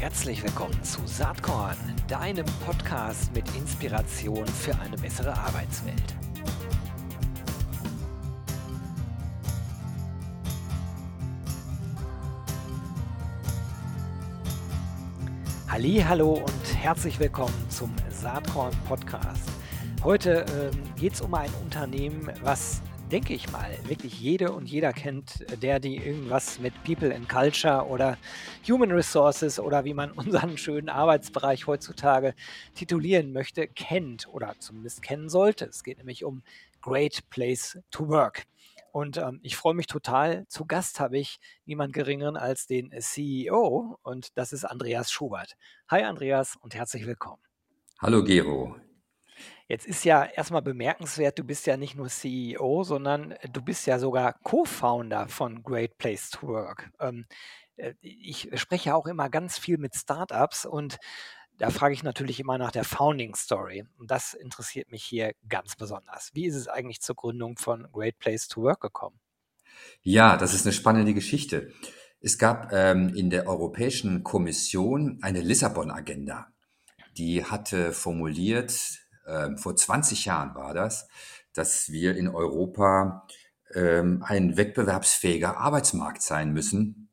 Herzlich willkommen zu Saatkorn, deinem Podcast mit Inspiration für eine bessere Arbeitswelt. Hallo und herzlich willkommen zum Saatkorn Podcast. Heute ähm, geht es um ein Unternehmen, was denke ich mal, wirklich jede und jeder kennt, der die irgendwas mit People and Culture oder Human Resources oder wie man unseren schönen Arbeitsbereich heutzutage titulieren möchte, kennt oder zumindest kennen sollte. Es geht nämlich um Great Place to Work. Und ähm, ich freue mich total. Zu Gast habe ich niemand geringeren als den CEO und das ist Andreas Schubert. Hi Andreas und herzlich willkommen. Hallo Gero, Jetzt ist ja erstmal bemerkenswert, du bist ja nicht nur CEO, sondern du bist ja sogar Co-Founder von Great Place to Work. Ähm, äh, ich spreche auch immer ganz viel mit Startups und da frage ich natürlich immer nach der Founding Story. Und das interessiert mich hier ganz besonders. Wie ist es eigentlich zur Gründung von Great Place to Work gekommen? Ja, das ist eine spannende Geschichte. Es gab ähm, in der Europäischen Kommission eine Lissabon-Agenda. Die hatte formuliert, ähm, vor 20 Jahren war das, dass wir in Europa ähm, ein wettbewerbsfähiger Arbeitsmarkt sein müssen.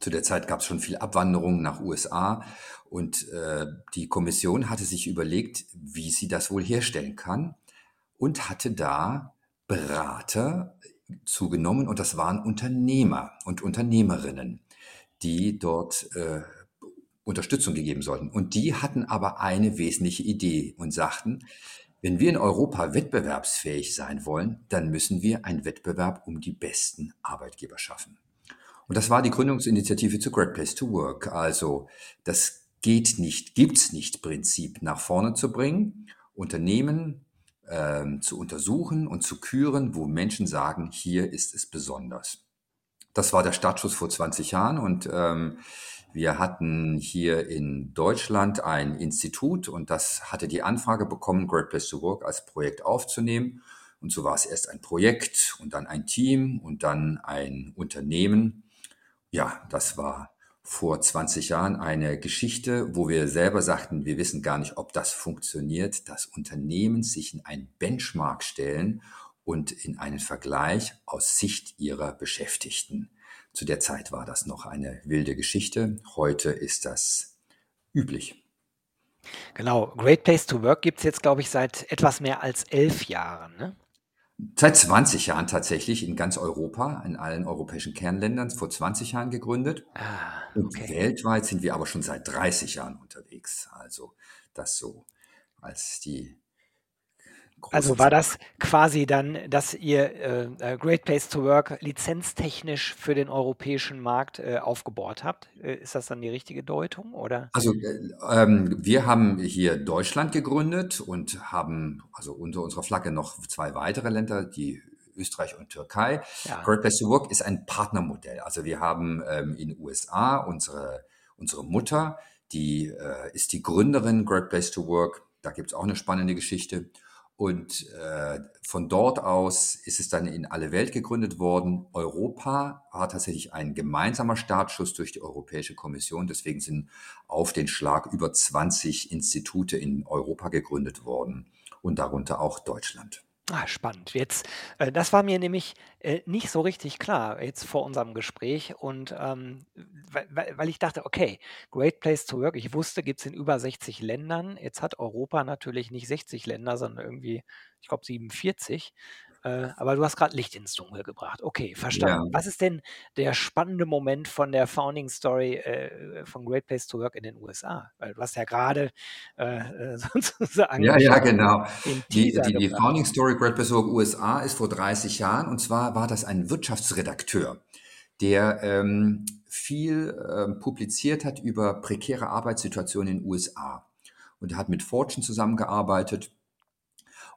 Zu der Zeit gab es schon viel Abwanderung nach USA und äh, die Kommission hatte sich überlegt, wie sie das wohl herstellen kann und hatte da Berater zugenommen und das waren Unternehmer und Unternehmerinnen, die dort äh, Unterstützung gegeben sollten. Und die hatten aber eine wesentliche Idee und sagten, wenn wir in Europa wettbewerbsfähig sein wollen, dann müssen wir einen Wettbewerb um die besten Arbeitgeber schaffen. Und das war die Gründungsinitiative zu Great Place to Work. Also das geht nicht, gibt's nicht Prinzip nach vorne zu bringen, Unternehmen ähm, zu untersuchen und zu küren, wo Menschen sagen, hier ist es besonders. Das war der Startschuss vor 20 Jahren und ähm, wir hatten hier in Deutschland ein Institut und das hatte die Anfrage bekommen, Great Place to Work als Projekt aufzunehmen. Und so war es erst ein Projekt und dann ein Team und dann ein Unternehmen. Ja, das war vor 20 Jahren eine Geschichte, wo wir selber sagten, wir wissen gar nicht, ob das funktioniert, dass Unternehmen sich in einen Benchmark stellen und in einen Vergleich aus Sicht ihrer Beschäftigten. Zu der Zeit war das noch eine wilde Geschichte. Heute ist das üblich. Genau, Great Place to Work gibt es jetzt, glaube ich, seit etwas mehr als elf Jahren. Ne? Seit 20 Jahren tatsächlich in ganz Europa, in allen europäischen Kernländern, vor 20 Jahren gegründet. Ah, okay. Und weltweit sind wir aber schon seit 30 Jahren unterwegs. Also das so als die also war das quasi dann, dass ihr äh, äh, Great Place to Work lizenztechnisch für den europäischen Markt äh, aufgebaut habt? Äh, ist das dann die richtige Deutung oder? Also äh, ähm, wir haben hier Deutschland gegründet und haben also unter unserer Flagge noch zwei weitere Länder, die Österreich und Türkei. Ja. Great Place to Work ist ein Partnermodell. Also wir haben ähm, in den USA unsere, unsere Mutter, die äh, ist die Gründerin Great Place to Work. Da gibt es auch eine spannende Geschichte. Und äh, von dort aus ist es dann in alle Welt gegründet worden. Europa war tatsächlich ein gemeinsamer Startschuss durch die Europäische Kommission. Deswegen sind auf den Schlag über 20 Institute in Europa gegründet worden und darunter auch Deutschland. Ah, spannend. Jetzt, äh, das war mir nämlich äh, nicht so richtig klar jetzt vor unserem Gespräch und ähm, weil, weil ich dachte, okay, Great Place to Work, ich wusste, gibt es in über 60 Ländern. Jetzt hat Europa natürlich nicht 60 Länder, sondern irgendwie, ich glaube, 47. Äh, aber du hast gerade Licht ins Dunkel gebracht. Okay, verstanden. Ja. Was ist denn der spannende Moment von der Founding Story äh, von Great Place to Work in den USA? Weil du hast ja gerade äh, sozusagen. Ja, ja, genau. Die, die, die Founding Story Great Place to Work USA ist vor 30 Jahren und zwar war das ein Wirtschaftsredakteur, der ähm, viel ähm, publiziert hat über prekäre Arbeitssituationen in den USA. Und er hat mit Fortune zusammengearbeitet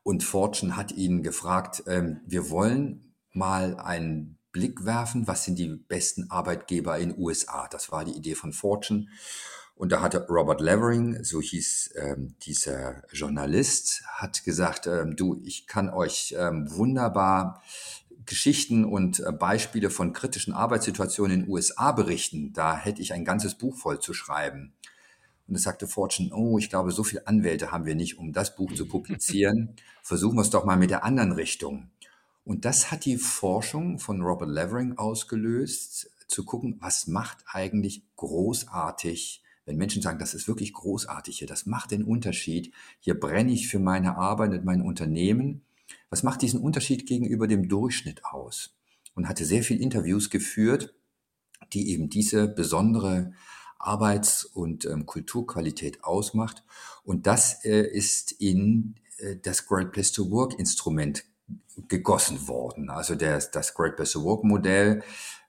und Fortune hat ihn gefragt, ähm, wir wollen mal einen Blick werfen, was sind die besten Arbeitgeber in USA? Das war die Idee von Fortune. Und da hatte Robert Levering, so hieß ähm, dieser Journalist, hat gesagt, ähm, du, ich kann euch ähm, wunderbar Geschichten und äh, Beispiele von kritischen Arbeitssituationen in den USA berichten. Da hätte ich ein ganzes Buch voll zu schreiben. Und es sagte Fortune, oh, ich glaube, so viele Anwälte haben wir nicht, um das Buch zu publizieren. Versuchen wir es doch mal mit der anderen Richtung. Und das hat die Forschung von Robert Levering ausgelöst, zu gucken, was macht eigentlich großartig, wenn Menschen sagen, das ist wirklich großartig hier, das macht den Unterschied, hier brenne ich für meine Arbeit und mein Unternehmen. Was macht diesen Unterschied gegenüber dem Durchschnitt aus? Und hatte sehr viele Interviews geführt, die eben diese besondere Arbeits- und ähm, Kulturqualität ausmacht. Und das äh, ist in äh, das Great Place to Work Instrument gegossen worden. Also der, das Great Place to Work Modell,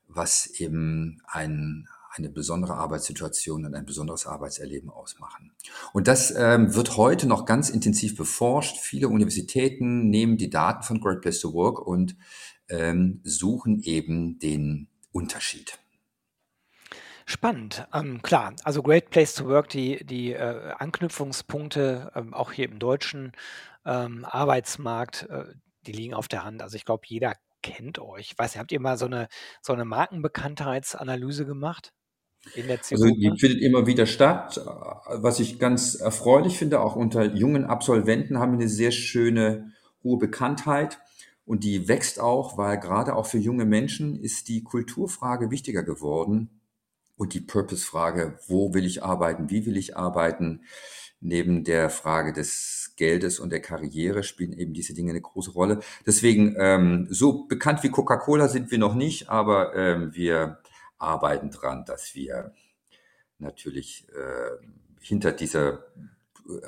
was eben ein, eine besondere Arbeitssituation und ein besonderes Arbeitserleben ausmachen. Und das ähm, wird heute noch ganz intensiv beforscht. Viele Universitäten nehmen die Daten von Great Place to Work und ähm, suchen eben den Unterschied. Spannend, ähm, klar. Also Great Place to Work, die, die äh, Anknüpfungspunkte, ähm, auch hier im deutschen ähm, Arbeitsmarkt, äh, die liegen auf der Hand. Also ich glaube, jeder kennt euch. Ich weiß nicht, habt ihr mal so eine, so eine Markenbekanntheitsanalyse gemacht? In der Also die findet immer wieder statt. Was ich ganz erfreulich finde, auch unter jungen Absolventen haben wir eine sehr schöne hohe Bekanntheit. Und die wächst auch, weil gerade auch für junge Menschen ist die Kulturfrage wichtiger geworden und die Purpose-Frage, wo will ich arbeiten, wie will ich arbeiten, neben der Frage des Geldes und der Karriere spielen eben diese Dinge eine große Rolle. Deswegen, ähm, so bekannt wie Coca-Cola sind wir noch nicht, aber ähm, wir arbeiten dran, dass wir natürlich äh, hinter dieser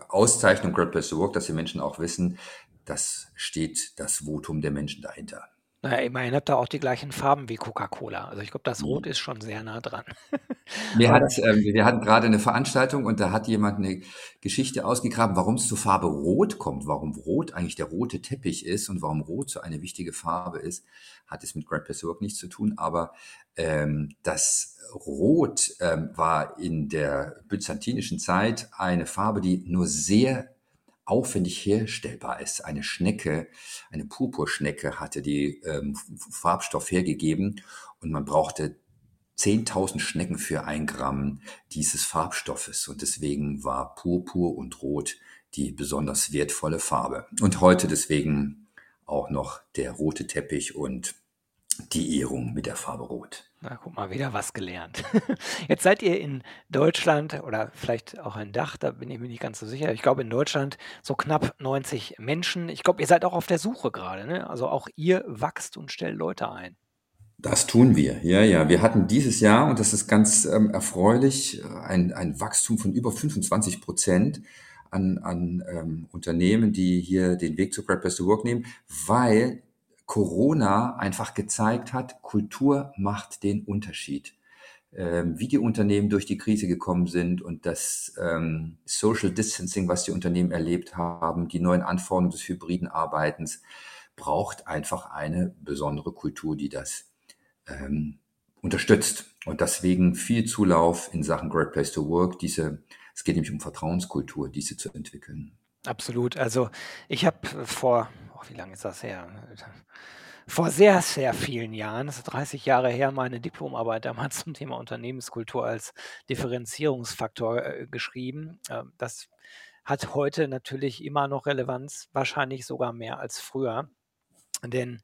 Auszeichnung Great Place to Work, dass die Menschen auch wissen, das steht das Votum der Menschen dahinter. Naja, immerhin habt ihr auch die gleichen Farben wie Coca-Cola. Also ich glaube, das Rot mhm. ist schon sehr nah dran. Wir, hat, äh, wir hatten gerade eine Veranstaltung und da hat jemand eine Geschichte ausgegraben, warum es zur Farbe Rot kommt, warum Rot eigentlich der rote Teppich ist und warum Rot so eine wichtige Farbe ist, hat es mit Place Work nichts zu tun, aber ähm, das Rot ähm, war in der byzantinischen Zeit eine Farbe, die nur sehr aufwendig herstellbar ist. Eine Schnecke, eine Purpurschnecke hatte die ähm, Farbstoff hergegeben und man brauchte 10.000 Schnecken für ein Gramm dieses Farbstoffes und deswegen war Purpur und Rot die besonders wertvolle Farbe. Und heute deswegen auch noch der rote Teppich und die Ehrung mit der Farbe Rot. Na, guck mal, wieder was gelernt. Jetzt seid ihr in Deutschland oder vielleicht auch ein Dach, da bin ich mir nicht ganz so sicher. Ich glaube in Deutschland so knapp 90 Menschen. Ich glaube, ihr seid auch auf der Suche gerade. Ne? Also auch ihr wachst und stellt Leute ein. Das tun wir, ja, ja. Wir hatten dieses Jahr, und das ist ganz ähm, erfreulich, ein, ein Wachstum von über 25 Prozent an, an ähm, Unternehmen, die hier den Weg zu Place to Work nehmen, weil Corona einfach gezeigt hat, Kultur macht den Unterschied. Ähm, wie die Unternehmen durch die Krise gekommen sind und das ähm, Social Distancing, was die Unternehmen erlebt haben, die neuen Anforderungen des hybriden Arbeitens, braucht einfach eine besondere Kultur, die das ähm, unterstützt. Und deswegen viel Zulauf in Sachen Great Place to Work. Diese, es geht nämlich um Vertrauenskultur, diese zu entwickeln. Absolut. Also ich habe vor, wie lange ist das her? Vor sehr, sehr vielen Jahren, das ist 30 Jahre her, meine Diplomarbeit damals zum Thema Unternehmenskultur als Differenzierungsfaktor äh, geschrieben. Äh, das hat heute natürlich immer noch Relevanz, wahrscheinlich sogar mehr als früher. Denn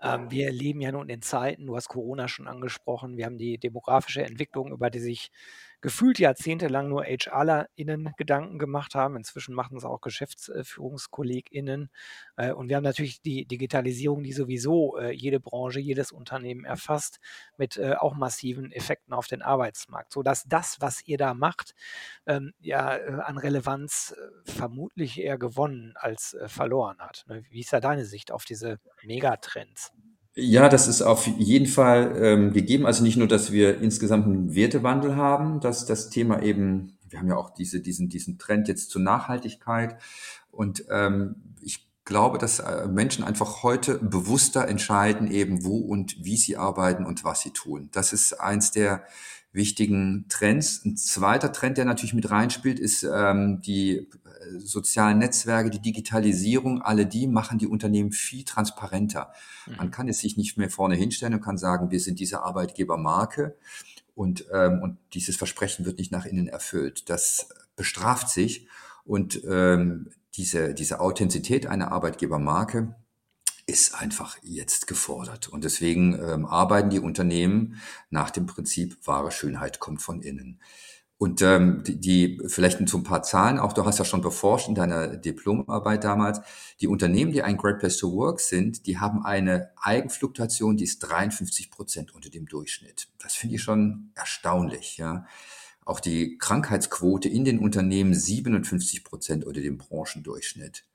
ähm, wir leben ja nun in Zeiten, du hast Corona schon angesprochen, wir haben die demografische Entwicklung, über die sich gefühlt jahrzehntelang nur HRlerInnen Gedanken gemacht haben. Inzwischen machen es auch GeschäftsführungskollegInnen. Äh, und wir haben natürlich die Digitalisierung, die sowieso äh, jede Branche, jedes Unternehmen erfasst, mit äh, auch massiven Effekten auf den Arbeitsmarkt. Sodass das, was ihr da macht, ähm, ja an Relevanz vermutlich eher gewonnen als verloren hat. Ne? Wie ist da deine Sicht auf diese Megatrends? Ja, das ist auf jeden Fall ähm, gegeben. Also nicht nur, dass wir insgesamt einen Wertewandel haben, dass das Thema eben, wir haben ja auch diese, diesen, diesen Trend jetzt zur Nachhaltigkeit. Und ähm, ich glaube, dass äh, Menschen einfach heute bewusster entscheiden, eben wo und wie sie arbeiten und was sie tun. Das ist eins der wichtigen Trends. Ein zweiter Trend, der natürlich mit reinspielt, ist ähm, die sozialen Netzwerke, die Digitalisierung. Alle die machen die Unternehmen viel transparenter. Mhm. Man kann es sich nicht mehr vorne hinstellen und kann sagen, wir sind diese Arbeitgebermarke und, ähm, und dieses Versprechen wird nicht nach innen erfüllt. Das bestraft sich. Und ähm, diese, diese Authentizität einer Arbeitgebermarke ist einfach jetzt gefordert. Und deswegen ähm, arbeiten die Unternehmen nach dem Prinzip, wahre Schönheit kommt von innen. Und ähm, die, die, vielleicht so ein paar Zahlen, auch du hast ja schon beforscht in deiner Diplomarbeit damals, die Unternehmen, die ein Great Place to Work sind, die haben eine Eigenfluktuation, die ist 53 Prozent unter dem Durchschnitt. Das finde ich schon erstaunlich. Ja. Auch die Krankheitsquote in den Unternehmen 57 Prozent unter dem Branchendurchschnitt.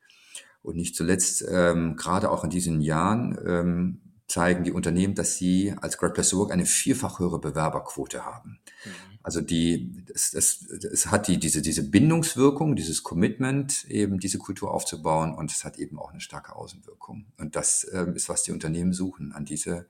Und nicht zuletzt, ähm, gerade auch in diesen Jahren, ähm, zeigen die Unternehmen, dass sie als Great Place to Work eine vierfach höhere Bewerberquote haben. Mhm. Also die, es, es, es hat die, diese, diese Bindungswirkung, dieses Commitment, eben diese Kultur aufzubauen und es hat eben auch eine starke Außenwirkung. Und das äh, ist, was die Unternehmen suchen. An diese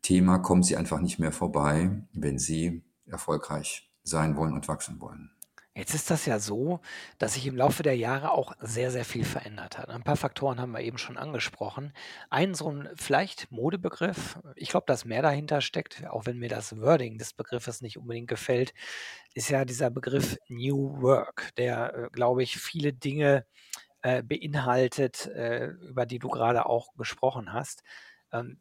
Thema kommen sie einfach nicht mehr vorbei, wenn sie erfolgreich sein wollen und wachsen wollen. Jetzt ist das ja so, dass sich im Laufe der Jahre auch sehr, sehr viel verändert hat. Ein paar Faktoren haben wir eben schon angesprochen. Ein so ein vielleicht Modebegriff, ich glaube, dass mehr dahinter steckt, auch wenn mir das Wording des Begriffes nicht unbedingt gefällt, ist ja dieser Begriff New Work, der, äh, glaube ich, viele Dinge äh, beinhaltet, äh, über die du gerade auch gesprochen hast. Ähm,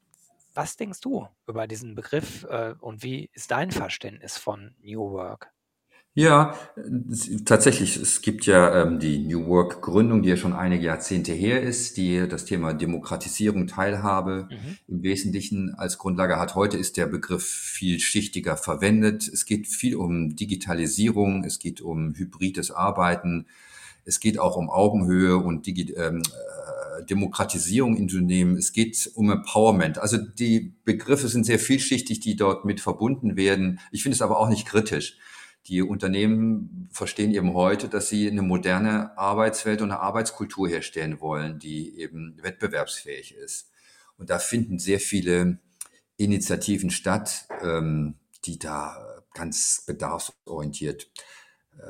was denkst du über diesen Begriff äh, und wie ist dein Verständnis von New Work? Ja, tatsächlich, es gibt ja ähm, die New Work Gründung, die ja schon einige Jahrzehnte her ist, die das Thema Demokratisierung, Teilhabe Mhm. im Wesentlichen als Grundlage hat. Heute ist der Begriff viel schichtiger verwendet. Es geht viel um Digitalisierung, es geht um hybrides Arbeiten, es geht auch um Augenhöhe und Digi ähm, äh, Demokratisierung in Unternehmen. Es geht um Empowerment. Also die Begriffe sind sehr vielschichtig, die dort mit verbunden werden. Ich finde es aber auch nicht kritisch. Die Unternehmen verstehen eben heute, dass sie eine moderne Arbeitswelt und eine Arbeitskultur herstellen wollen, die eben wettbewerbsfähig ist. Und da finden sehr viele Initiativen statt, ähm, die da ganz bedarfsorientiert äh,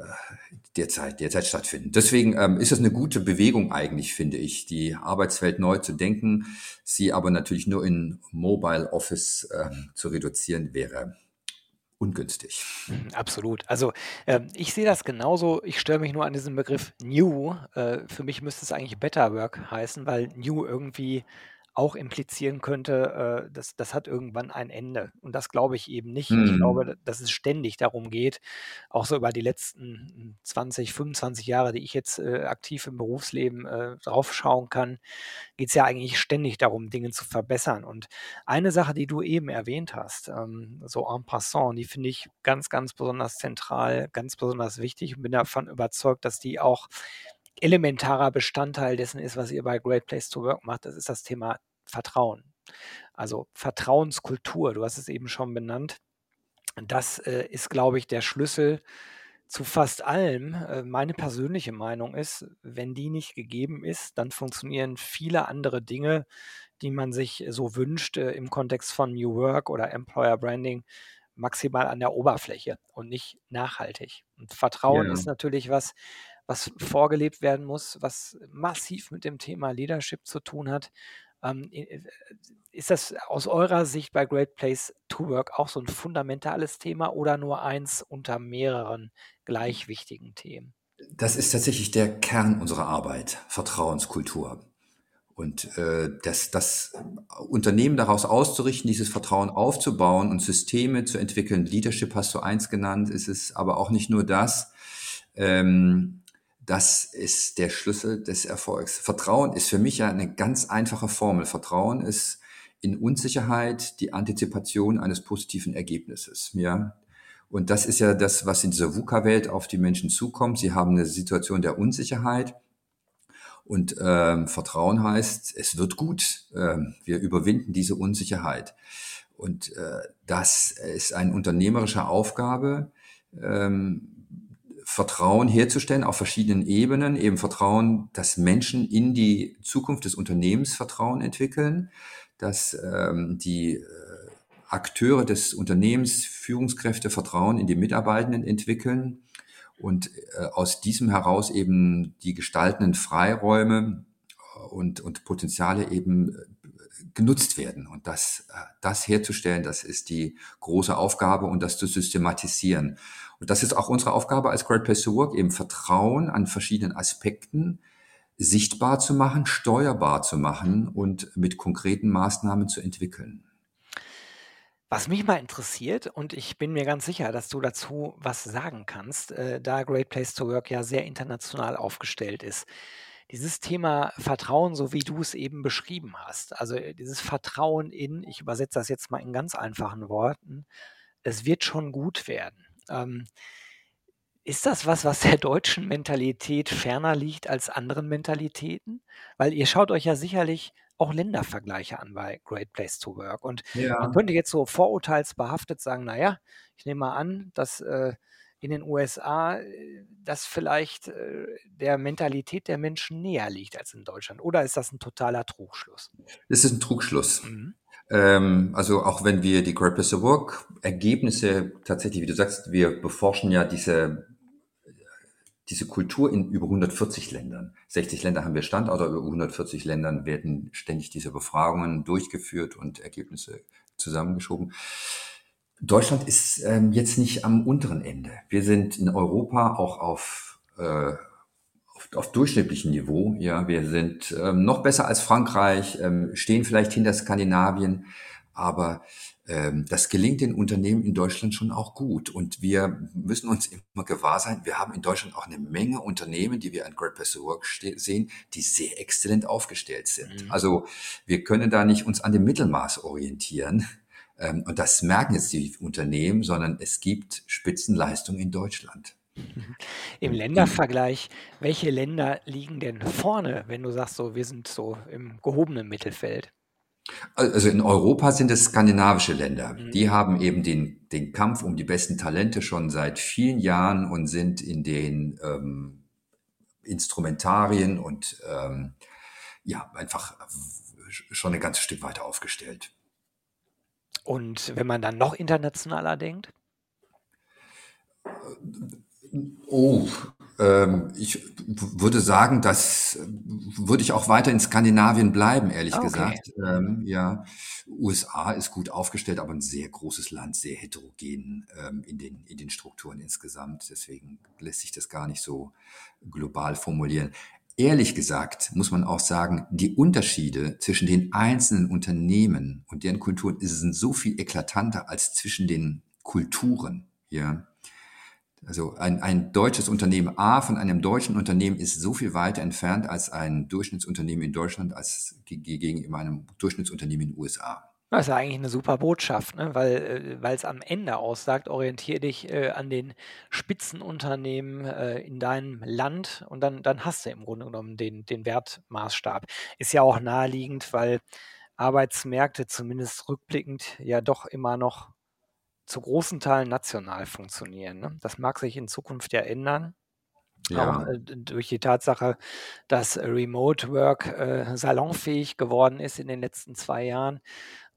derzeit, derzeit stattfinden. Deswegen ähm, ist es eine gute Bewegung eigentlich, finde ich, die Arbeitswelt neu zu denken. Sie aber natürlich nur in Mobile Office ähm, zu reduzieren wäre ungünstig. Mhm, absolut. Also äh, ich sehe das genauso. Ich störe mich nur an diesem Begriff New. Äh, für mich müsste es eigentlich Better Work heißen, weil New irgendwie auch implizieren könnte, äh, das, das hat irgendwann ein Ende. Und das glaube ich eben nicht. Ich glaube, mhm. dass es ständig darum geht, auch so über die letzten 20, 25 Jahre, die ich jetzt äh, aktiv im Berufsleben äh, draufschauen kann, geht es ja eigentlich ständig darum, Dinge zu verbessern. Und eine Sache, die du eben erwähnt hast, ähm, so en passant, die finde ich ganz, ganz besonders zentral, ganz besonders wichtig und bin davon überzeugt, dass die auch elementarer Bestandteil dessen ist, was ihr bei Great Place to Work macht. Das ist das Thema Vertrauen. Also Vertrauenskultur, du hast es eben schon benannt. Das äh, ist, glaube ich, der Schlüssel zu fast allem. Äh, meine persönliche Meinung ist, wenn die nicht gegeben ist, dann funktionieren viele andere Dinge, die man sich so wünscht äh, im Kontext von New Work oder Employer Branding, maximal an der Oberfläche und nicht nachhaltig. Und Vertrauen ja. ist natürlich was, was vorgelebt werden muss, was massiv mit dem Thema Leadership zu tun hat. Ähm, äh, ist das aus eurer Sicht bei Great Place to Work auch so ein fundamentales Thema oder nur eins unter mehreren gleich wichtigen Themen? Das ist tatsächlich der Kern unserer Arbeit, Vertrauenskultur. Und äh, das, das Unternehmen daraus auszurichten, dieses Vertrauen aufzubauen und Systeme zu entwickeln, Leadership hast du eins genannt, ist es aber auch nicht nur das. Ähm, das ist der Schlüssel des Erfolgs. Vertrauen ist für mich ja eine ganz einfache Formel. Vertrauen ist in Unsicherheit die Antizipation eines positiven Ergebnisses. Ja, und das ist ja das, was in dieser VUCA-Welt auf die Menschen zukommt. Sie haben eine Situation der Unsicherheit. Und ähm, Vertrauen heißt, es wird gut. Ähm, wir überwinden diese Unsicherheit. Und äh, das ist eine unternehmerische Aufgabe, ähm, Vertrauen herzustellen auf verschiedenen Ebenen, eben Vertrauen, dass Menschen in die Zukunft des Unternehmens Vertrauen entwickeln, dass ähm, die äh, Akteure des Unternehmens, Führungskräfte Vertrauen in die Mitarbeitenden entwickeln und äh, aus diesem heraus eben die gestaltenden Freiräume und, und Potenziale eben genutzt werden. Und das, äh, das herzustellen, das ist die große Aufgabe und das zu systematisieren. Und das ist auch unsere Aufgabe als Great Place to Work, eben Vertrauen an verschiedenen Aspekten sichtbar zu machen, steuerbar zu machen und mit konkreten Maßnahmen zu entwickeln. Was mich mal interessiert, und ich bin mir ganz sicher, dass du dazu was sagen kannst, äh, da Great Place to Work ja sehr international aufgestellt ist. Dieses Thema Vertrauen, so wie du es eben beschrieben hast, also äh, dieses Vertrauen in, ich übersetze das jetzt mal in ganz einfachen Worten, es wird schon gut werden. Ähm, ist das was, was der deutschen Mentalität ferner liegt als anderen Mentalitäten? Weil ihr schaut euch ja sicherlich auch Ländervergleiche an bei Great Place to Work. Und man könnte jetzt so vorurteilsbehaftet sagen, naja, ich nehme mal an, dass äh, in den USA äh, das vielleicht äh, der Mentalität der Menschen näher liegt als in Deutschland. Oder ist das ein totaler Trugschluss? Das ist ein Trugschluss. Mhm. Ähm, also auch wenn wir die Great Place to Work Ergebnisse tatsächlich, wie du sagst, wir beforschen ja diese diese Kultur in über 140 Ländern. 60 Länder haben wir Standorte, über 140 Ländern werden ständig diese Befragungen durchgeführt und Ergebnisse zusammengeschoben. Deutschland ist ähm, jetzt nicht am unteren Ende. Wir sind in Europa auch auf, äh, auf, auf durchschnittlichem Niveau. Ja, wir sind ähm, noch besser als Frankreich, ähm, stehen vielleicht hinter Skandinavien, aber ähm, das gelingt den Unternehmen in Deutschland schon auch gut. Und wir müssen uns immer gewahr sein, wir haben in Deutschland auch eine Menge Unternehmen, die wir an Great Place to Work sehen, die sehr exzellent aufgestellt sind. Mhm. Also wir können da nicht uns an dem Mittelmaß orientieren. Ähm, und das merken jetzt die Unternehmen, sondern es gibt Spitzenleistungen in Deutschland. Im Ländervergleich, welche Länder liegen denn vorne, wenn du sagst, so wir sind so im gehobenen Mittelfeld? Also in Europa sind es skandinavische Länder. Mhm. Die haben eben den, den Kampf um die besten Talente schon seit vielen Jahren und sind in den ähm, Instrumentarien und ähm, ja, einfach schon ein ganzes Stück weiter aufgestellt. Und wenn man dann noch internationaler denkt? Oh, ähm, ich würde sagen, das würde ich auch weiter in Skandinavien bleiben, ehrlich okay. gesagt. Ähm, ja, USA ist gut aufgestellt, aber ein sehr großes Land, sehr heterogen ähm, in, den, in den Strukturen insgesamt. Deswegen lässt sich das gar nicht so global formulieren. Ehrlich gesagt muss man auch sagen, die Unterschiede zwischen den einzelnen Unternehmen und deren Kulturen sind so viel eklatanter als zwischen den Kulturen. Ja, also ein, ein deutsches Unternehmen A von einem deutschen Unternehmen ist so viel weiter entfernt als ein Durchschnittsunternehmen in Deutschland als gegenüber einem Durchschnittsunternehmen in den USA. Das ist ja eigentlich eine super Botschaft, ne? weil äh, es am Ende aussagt, orientiere dich äh, an den Spitzenunternehmen äh, in deinem Land und dann, dann hast du im Grunde genommen den, den Wertmaßstab. Ist ja auch naheliegend, weil Arbeitsmärkte zumindest rückblickend ja doch immer noch zu großen Teilen national funktionieren. Ne? Das mag sich in Zukunft ja ändern. Ja. Auch äh, durch die Tatsache, dass Remote Work äh, salonfähig geworden ist in den letzten zwei Jahren.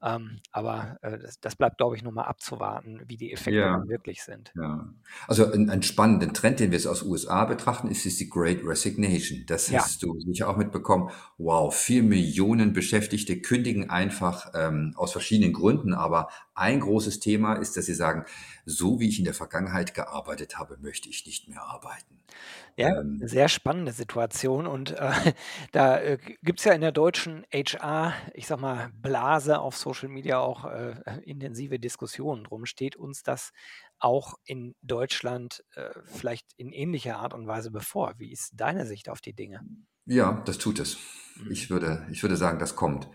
Ähm, aber äh, das, das, bleibt, glaube ich, nur mal abzuwarten, wie die Effekte ja. wirklich sind. Ja. Also ein, ein spannender Trend, den wir jetzt aus USA betrachten, ist, ist die Great Resignation. Das ja. hast du sicher auch mitbekommen. Wow, vier Millionen Beschäftigte kündigen einfach ähm, aus verschiedenen Gründen. Aber ein großes Thema ist, dass sie sagen, so wie ich in der Vergangenheit gearbeitet habe, möchte ich nicht mehr arbeiten. Ja, Ähm, sehr spannende Situation und, äh, da, äh, gibt es ja in der deutschen HR, ich sage mal, Blase auf Social Media auch, äh, intensive Diskussionen drum. Steht uns das auch in Deutschland, äh, vielleicht in ähnlicher Art und Weise bevor? Wie ist deine Sicht auf die Dinge? Ja, das tut es. Mhm. Ich würde ich würde sagen, das kommt.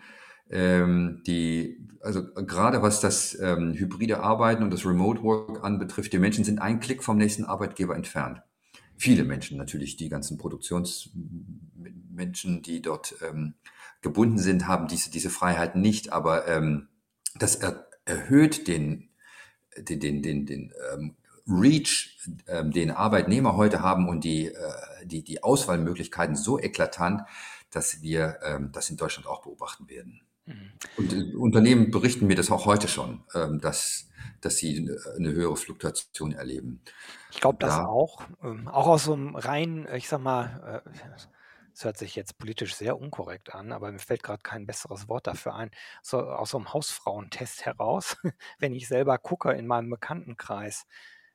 Ähm, die also, gerade was das, ähm, hybride Arbeiten und das Remote Work anbetrifft, die Menschen sind einen Klick vom nächsten Arbeitgeber entfernt viele Menschen natürlich, die ganzen Produktionsmenschen, die dort ähm, gebunden sind, haben diese, diese Freiheiten nicht, aber ähm, das er, erhöht den, den, den, den, den ähm, Reach, ähm, den Arbeitnehmer heute haben und die, äh, die, die Auswahlmöglichkeiten so eklatant, dass wir ähm, das in Deutschland auch beobachten werden. Und äh, Unternehmen berichten mir das auch heute schon, ähm, dass dass sie eine höhere Fluktuation erleben. Ich glaube das ja. auch. Ähm, auch aus so einem rein, ich sag mal, äh, das hört sich jetzt politisch sehr unkorrekt an, aber mir fällt gerade kein besseres Wort dafür ein, so aus so einem Hausfrauentest heraus, wenn ich selber gucke in meinem Bekanntenkreis,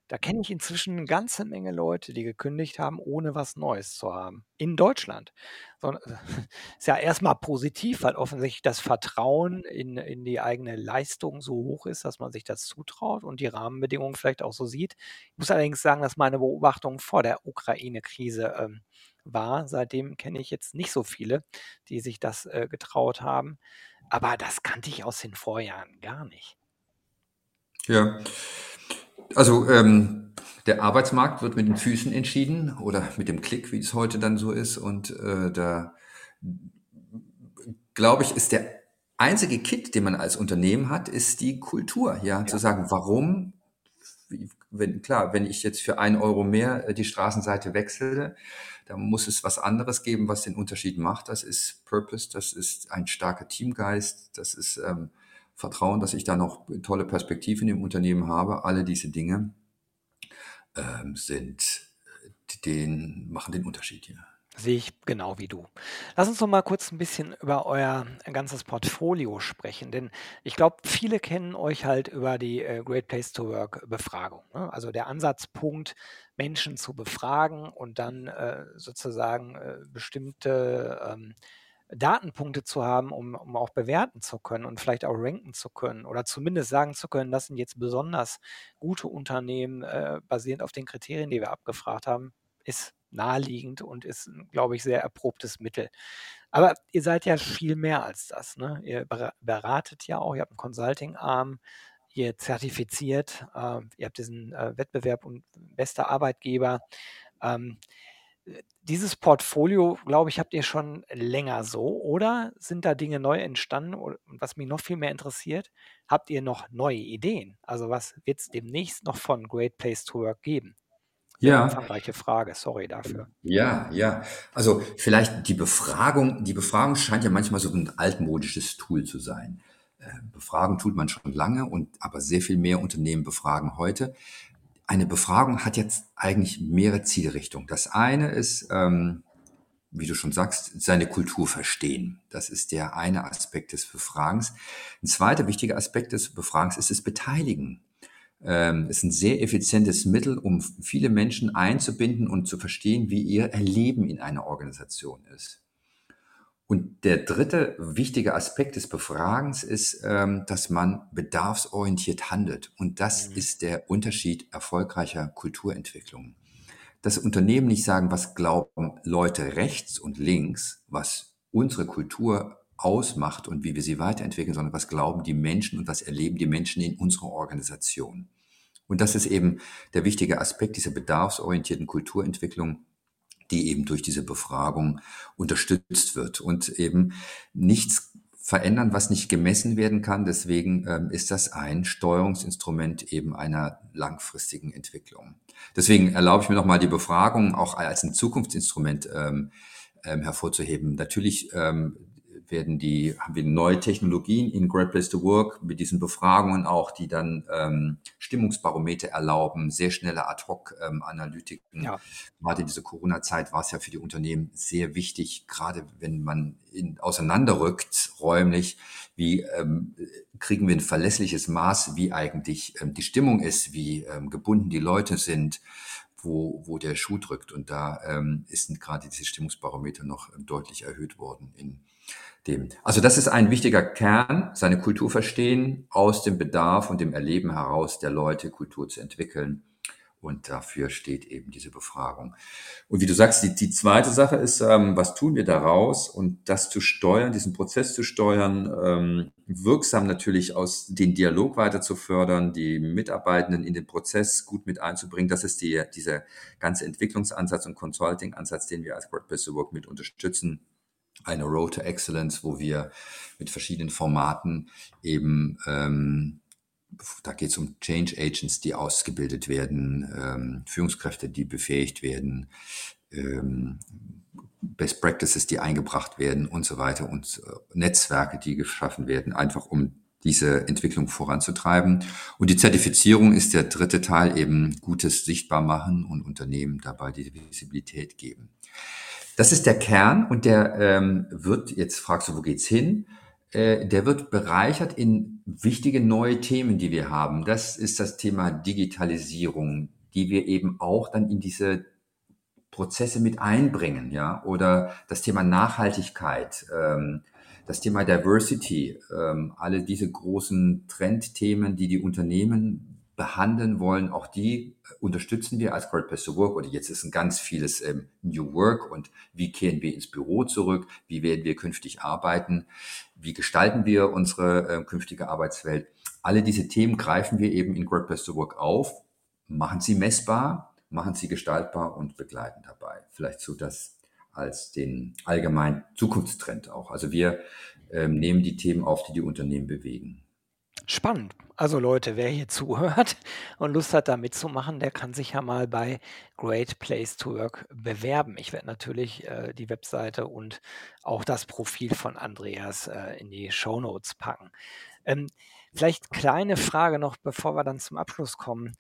da kenne ich inzwischen eine ganze Menge Leute, die gekündigt haben, ohne was Neues zu haben. In Deutschland. So, ist ja erstmal positiv, weil offensichtlich das Vertrauen in, in die eigene Leistung so hoch ist, dass man sich das zutraut und die Rahmenbedingungen vielleicht auch so sieht. Ich muss allerdings sagen, dass meine Beobachtung vor der Ukraine-Krise ähm, war. Seitdem kenne ich jetzt nicht so viele, die sich das äh, getraut haben. Aber das kannte ich aus den Vorjahren gar nicht. Ja, also ähm, der Arbeitsmarkt wird mit den Füßen entschieden oder mit dem Klick, wie es heute dann so ist. Und äh, da glaube ich, ist der einzige Kit, den man als Unternehmen hat, ist die Kultur. Ja, ja. zu sagen, warum, wenn, klar, wenn ich jetzt für ein Euro mehr äh, die Straßenseite wechsle, dann muss es was anderes geben, was den Unterschied macht. Das ist Purpose, das ist ein starker Teamgeist, das ist ähm, Vertrauen, dass ich da noch tolle Perspektiven im Unternehmen habe. Alle diese Dinge ähm, sind, den, machen den Unterschied hier. Sehe ich genau wie du. Lass uns noch mal kurz ein bisschen über euer ganzes Portfolio sprechen, denn ich glaube, viele kennen euch halt über die äh, Great Place to Work Befragung. Ne? Also der Ansatzpunkt, Menschen zu befragen und dann äh, sozusagen äh, bestimmte ähm, Datenpunkte zu haben, um, um auch bewerten zu können und vielleicht auch ranken zu können oder zumindest sagen zu können, das sind jetzt besonders gute Unternehmen, äh, basierend auf den Kriterien, die wir abgefragt haben, ist naheliegend und ist, glaube ich, sehr erprobtes Mittel. Aber ihr seid ja viel mehr als das. Ne? Ihr beratet ja auch, ihr habt einen Consulting-Arm, ihr zertifiziert, äh, ihr habt diesen äh, Wettbewerb und bester Arbeitgeber. Ähm, dieses Portfolio, glaube ich, habt ihr schon länger so, oder sind da Dinge neu entstanden? Und was mich noch viel mehr interessiert, habt ihr noch neue Ideen? Also was wird es demnächst noch von Great Place to Work geben? Ja. umfangreiche Frage, sorry dafür. Ja, ja. Also vielleicht die Befragung, die Befragung scheint ja manchmal so ein altmodisches Tool zu sein. Äh, befragen tut man schon lange und aber sehr viel mehr Unternehmen befragen heute eine Befragung hat jetzt eigentlich mehrere Zielrichtungen. Das eine ist, ähm, wie du schon sagst, seine Kultur verstehen. Das ist der eine Aspekt des Befragens. Ein zweiter wichtiger Aspekt des Befragens ist das Beteiligen. Ähm, ist ein sehr effizientes Mittel, um viele Menschen einzubinden und zu verstehen, wie ihr Erleben in einer Organisation ist. Und der dritte wichtige Aspekt des Befragens ist, ähm, dass man bedarfsorientiert handelt. Und das mhm. ist der Unterschied erfolgreicher Kulturentwicklung. Dass Unternehmen nicht sagen, was glauben Leute rechts und links, was unsere Kultur ausmacht und wie wir sie weiterentwickeln, sondern was glauben die Menschen und was erleben die Menschen in unserer Organisation. Und das ist eben der wichtige Aspekt dieser bedarfsorientierten Kulturentwicklung, die eben durch diese Befragung unterstützt wird und eben nichts verändern, was nicht gemessen werden kann. Deswegen ähm, ist das ein Steuerungsinstrument eben einer langfristigen Entwicklung. Deswegen erlaube ich mir nochmal die Befragung auch als ein Zukunftsinstrument ähm, ähm, hervorzuheben. Natürlich ähm, werden die, haben wir neue Technologien in Great Place to Work mit diesen Befragungen auch, die dann ähm, Stimmungsbarometer erlauben, sehr schnelle Ad-Hoc-Analytiken. Ähm, ja. Gerade in dieser Corona-Zeit war es ja für die Unternehmen sehr wichtig, gerade wenn man in, auseinanderrückt räumlich, wie ähm, kriegen wir ein verlässliches Maß, wie eigentlich ähm, die Stimmung ist, wie ähm, gebunden die Leute sind, wo, wo der Schuh drückt. Und da ähm, ist gerade diese Stimmungsbarometer noch ähm, deutlich erhöht worden in dem. Also das ist ein wichtiger Kern, seine Kultur verstehen, aus dem Bedarf und dem Erleben heraus der Leute Kultur zu entwickeln. Und dafür steht eben diese Befragung. Und wie du sagst, die, die zweite Sache ist, ähm, was tun wir daraus? Und das zu steuern, diesen Prozess zu steuern, ähm, wirksam natürlich aus den Dialog weiter zu fördern, die Mitarbeitenden in den Prozess gut mit einzubringen. Das ist die, dieser ganze Entwicklungsansatz und Consulting-Ansatz, den wir als to Work mit unterstützen eine Road to Excellence, wo wir mit verschiedenen Formaten eben, ähm, da geht es um Change Agents, die ausgebildet werden, ähm, Führungskräfte, die befähigt werden, ähm, Best Practices, die eingebracht werden und so weiter und äh, Netzwerke, die geschaffen werden, einfach um diese Entwicklung voranzutreiben. Und die Zertifizierung ist der dritte Teil, eben Gutes sichtbar machen und Unternehmen dabei die Visibilität geben. Das ist der Kern und der ähm, wird, jetzt fragst du, wo geht's hin? Äh, der wird bereichert in wichtige neue Themen, die wir haben. Das ist das Thema Digitalisierung, die wir eben auch dann in diese Prozesse mit einbringen, ja, oder das Thema Nachhaltigkeit, ähm, das Thema Diversity, ähm, alle diese großen Trendthemen, die die Unternehmen behandeln wollen, auch die unterstützen wir als Great Place to Work oder jetzt ist ein ganz vieles ähm, New Work und wie kehren wir ins Büro zurück, wie werden wir künftig arbeiten, wie gestalten wir unsere äh, künftige Arbeitswelt. Alle diese Themen greifen wir eben in Great Place to Work auf, machen sie messbar, machen sie gestaltbar und begleiten dabei. Vielleicht so das als den allgemeinen Zukunftstrend auch. Also wir ähm, nehmen die Themen auf, die die Unternehmen bewegen. Spannend. Also Leute, wer hier zuhört und Lust hat, da mitzumachen, der kann sich ja mal bei Great Place to Work bewerben. Ich werde natürlich äh, die Webseite und auch das Profil von Andreas äh, in die Show Notes packen. Ähm, vielleicht kleine Frage noch, bevor wir dann zum Abschluss kommen.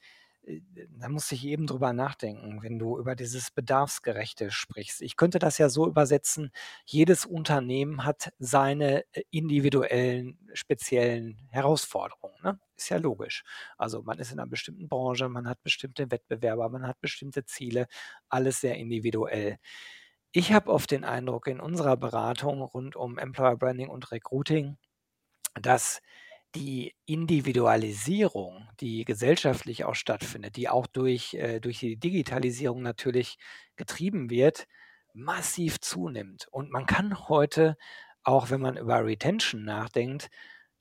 Äh, da muss ich eben drüber nachdenken, wenn du über dieses Bedarfsgerechte sprichst. Ich könnte das ja so übersetzen, jedes Unternehmen hat seine äh, individuellen, speziellen Herausforderungen. Ne? Ist ja logisch. Also man ist in einer bestimmten Branche, man hat bestimmte Wettbewerber, man hat bestimmte Ziele, alles sehr individuell. Ich habe oft den Eindruck in unserer Beratung rund um Employer Branding und Recruiting, dass die Individualisierung, die gesellschaftlich auch stattfindet, die auch durch, äh, durch die Digitalisierung natürlich getrieben wird, massiv zunimmt. Und man kann heute, auch wenn man über Retention nachdenkt,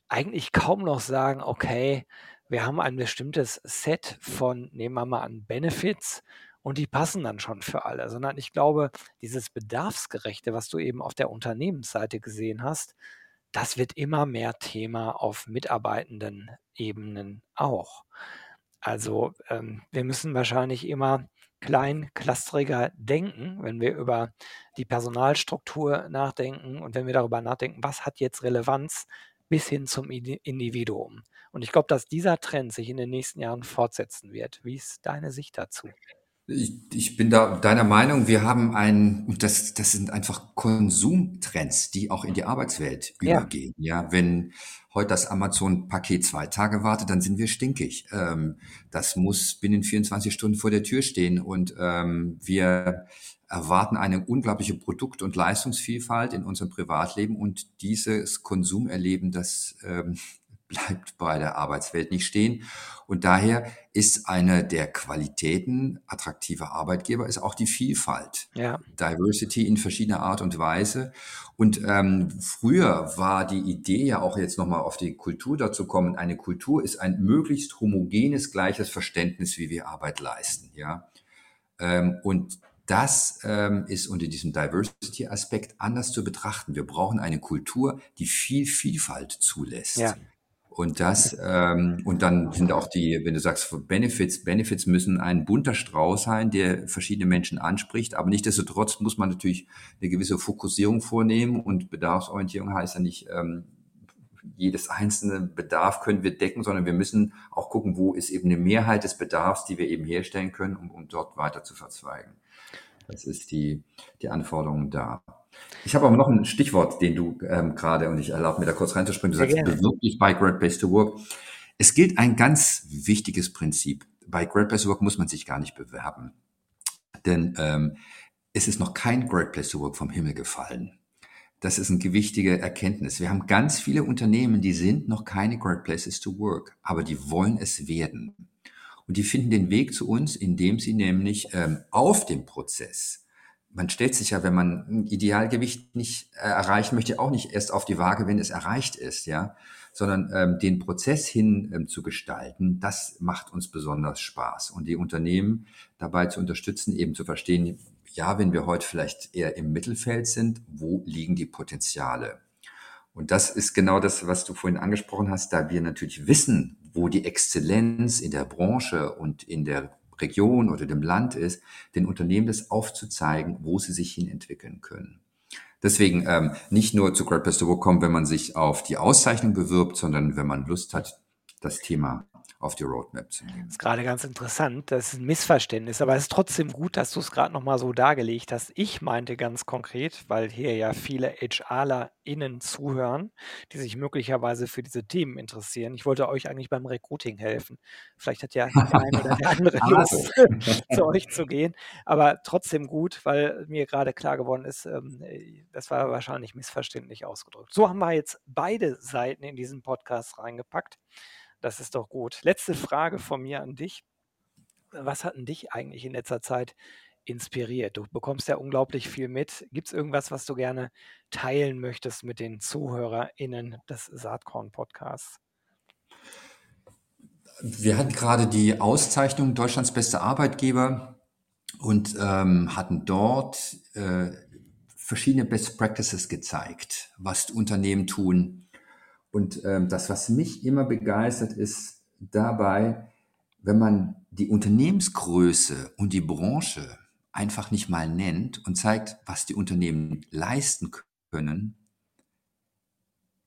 eigentlich kaum noch sagen, okay, wir haben ein bestimmtes Set von, nehmen wir mal an, Benefits und die passen dann schon für alle, sondern ich glaube, dieses Bedarfsgerechte, was du eben auf der Unternehmensseite gesehen hast, das wird immer mehr Thema auf mitarbeitenden Ebenen auch. Also ähm, wir müssen wahrscheinlich immer klein, clustriger denken, wenn wir über die Personalstruktur nachdenken und wenn wir darüber nachdenken, was hat jetzt Relevanz bis hin zum Individuum. Und ich glaube, dass dieser Trend sich in den nächsten Jahren fortsetzen wird. Wie ist deine Sicht dazu? Ich, ich bin da deiner Meinung, wir haben ein, und das, das sind einfach Konsumtrends, die auch in die Arbeitswelt Ja. übergehen. Ja, wenn heute das Amazon-Paket zwei Tage wartet, dann sind wir stinkig. Ähm, das muss binnen 24 Stunden vor der Tür stehen und ähm, wir erwarten eine unglaubliche Produkt- und Leistungsvielfalt in unserem Privatleben und dieses Konsumerleben, das ähm, bleibt bei der Arbeitswelt nicht stehen. Und daher ist eine der Qualitäten attraktiver Arbeitgeber ist auch die Vielfalt. Ja. Diversity in verschiedener Art und Weise. Und ähm, früher war die Idee ja auch jetzt nochmal auf die Kultur dazu kommen. Eine Kultur ist ein möglichst homogenes, gleiches Verständnis, wie wir Arbeit leisten. Ja. Ähm, und das ähm, ist unter diesem Diversity-Aspekt anders zu betrachten. Wir brauchen eine Kultur, die viel Vielfalt zulässt. Ja. Und das, ähm, und dann sind auch die, wenn du sagst Benefits, Benefits müssen ein bunter Strauß sein, der verschiedene Menschen anspricht, aber nichtsdestotrotz muss man natürlich eine gewisse Fokussierung vornehmen und Bedarfsorientierung heißt ja nicht, ähm, jedes einzelne Bedarf können wir decken, sondern wir müssen auch gucken, wo ist eben eine Mehrheit des Bedarfs, die wir eben herstellen können, um, um dort weiter zu verzweigen. Das ist die, die Anforderung da. Ich habe aber noch ein Stichwort, den du ähm, gerade, und ich erlaube mir da kurz reinzuspringen, du sagst, bewirb dich bei Great Place to Work. Es gilt ein ganz wichtiges Prinzip. Bei Great Place to Work muss man sich gar nicht bewerben. Denn ähm, es ist noch kein Great Place to Work vom Himmel gefallen. Das ist eine gewichtige Erkenntnis. Wir haben ganz viele Unternehmen, die sind noch keine Great Places to Work, aber die wollen es werden. Und die finden den Weg zu uns, indem sie nämlich ähm, auf dem Prozess man stellt sich ja, wenn man ein Idealgewicht nicht äh, erreichen möchte, auch nicht erst auf die Waage, wenn es erreicht ist, ja, sondern ähm, den Prozess hin ähm, zu gestalten, das macht uns besonders Spaß. Und die Unternehmen dabei zu unterstützen, eben zu verstehen, ja, wenn wir heute vielleicht eher im Mittelfeld sind, wo liegen die Potenziale? Und das ist genau das, was du vorhin angesprochen hast, da wir natürlich wissen, wo die Exzellenz in der Branche und in der Region oder dem Land ist, den Unternehmen das aufzuzeigen, wo sie sich hin entwickeln können. Deswegen ähm, nicht nur zu Great Place to Work kommen, wenn man sich auf die Auszeichnung bewirbt, sondern wenn man Lust hat, das Thema auf die Roadmap zu nehmen. Das ist gerade ganz interessant. Das ist ein Missverständnis, aber es ist trotzdem gut, dass du es gerade nochmal so dargelegt hast. Ich meinte ganz konkret, weil hier ja viele HRlerInnen zuhören, die sich möglicherweise für diese Themen interessieren. Ich wollte euch eigentlich beim Recruiting helfen. Vielleicht hat ja der eine oder der andere Lust, zu euch zu gehen. Aber trotzdem gut, weil mir gerade klar geworden ist, ähm, das war wahrscheinlich missverständlich ausgedrückt. So haben wir jetzt beide Seiten in diesen Podcast reingepackt. Das ist doch gut. Letzte Frage von mir an dich. Was hat denn dich eigentlich in letzter Zeit inspiriert? Du bekommst ja unglaublich viel mit. Gibt es irgendwas, was du gerne teilen möchtest mit den ZuhörerInnen des Saatkorn-Podcasts? Wir hatten gerade die Auszeichnung Deutschlands beste Arbeitgeber und ähm, hatten dort äh, verschiedene Best Practices gezeigt, was Unternehmen tun, und ähm, das, was mich immer begeistert, ist dabei, wenn man die Unternehmensgröße und die Branche einfach nicht mal nennt und zeigt, was die Unternehmen leisten können,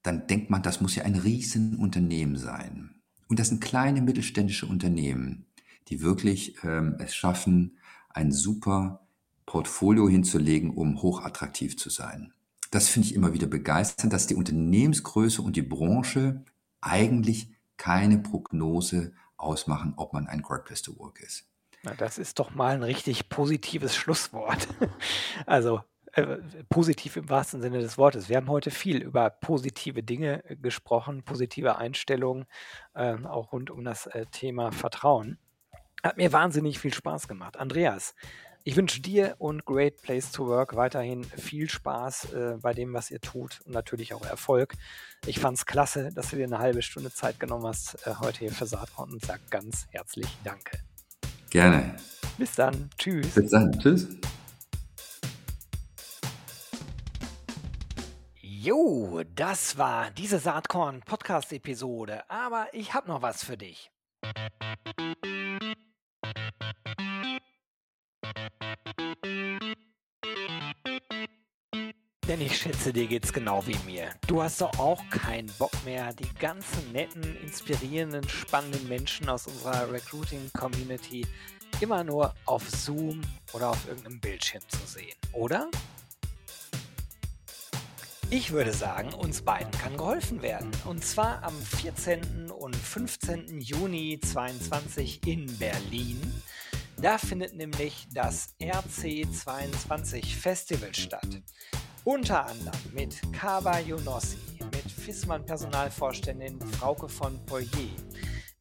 dann denkt man, das muss ja ein Riesenunternehmen sein. Und das sind kleine mittelständische Unternehmen, die wirklich ähm, es schaffen, ein super Portfolio hinzulegen, um hochattraktiv zu sein das finde ich immer wieder begeisternd, dass die Unternehmensgröße und die Branche eigentlich keine Prognose ausmachen, ob man ein Great Place to Work ist. Na, das ist doch mal ein richtig positives Schlusswort. Also äh, positiv im wahrsten Sinne des Wortes. Wir haben heute viel über positive Dinge äh, gesprochen, positive Einstellungen, äh, auch rund um das äh, Thema Vertrauen. Hat mir wahnsinnig viel Spaß gemacht. Andreas, ich wünsche dir und Great Place to Work weiterhin viel Spaß äh, bei dem, was ihr tut und natürlich auch Erfolg. Ich fand es klasse, dass du dir eine halbe Stunde Zeit genommen hast äh, heute hier für Saatkorn und sag ganz herzlich Danke. Gerne. Bis dann. Tschüss. Bis dann. Tschüss. Jo, das war diese Saatkorn Podcast Episode, aber ich habe noch was für dich. Denn ich schätze, dir geht's genau wie mir. Du hast doch auch keinen Bock mehr, die ganzen netten, inspirierenden, spannenden Menschen aus unserer Recruiting-Community immer nur auf Zoom oder auf irgendeinem Bildschirm zu sehen, oder? Ich würde sagen, uns beiden kann geholfen werden. Und zwar am 14. und 15. Juni 2022 in Berlin. Da findet nämlich das RC22 Festival statt. Unter anderem mit Kaba Yonossi, mit Fissmann Personalvorständin Frauke von Poyer,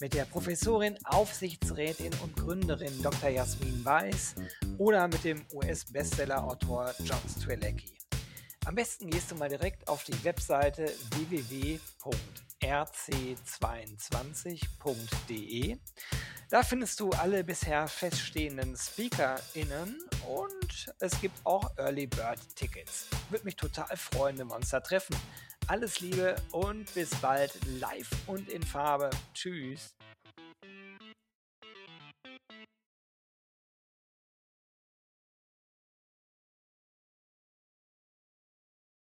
mit der Professorin, Aufsichtsrätin und Gründerin Dr. Jasmin Weiß oder mit dem US-Bestseller-Autor John Strelecki. Am besten gehst du mal direkt auf die Webseite www.rc22.de da findest du alle bisher feststehenden SpeakerInnen und es gibt auch Early Bird Tickets. Würde mich total freuen, wenn wir uns da treffen. Alles Liebe und bis bald live und in Farbe. Tschüss.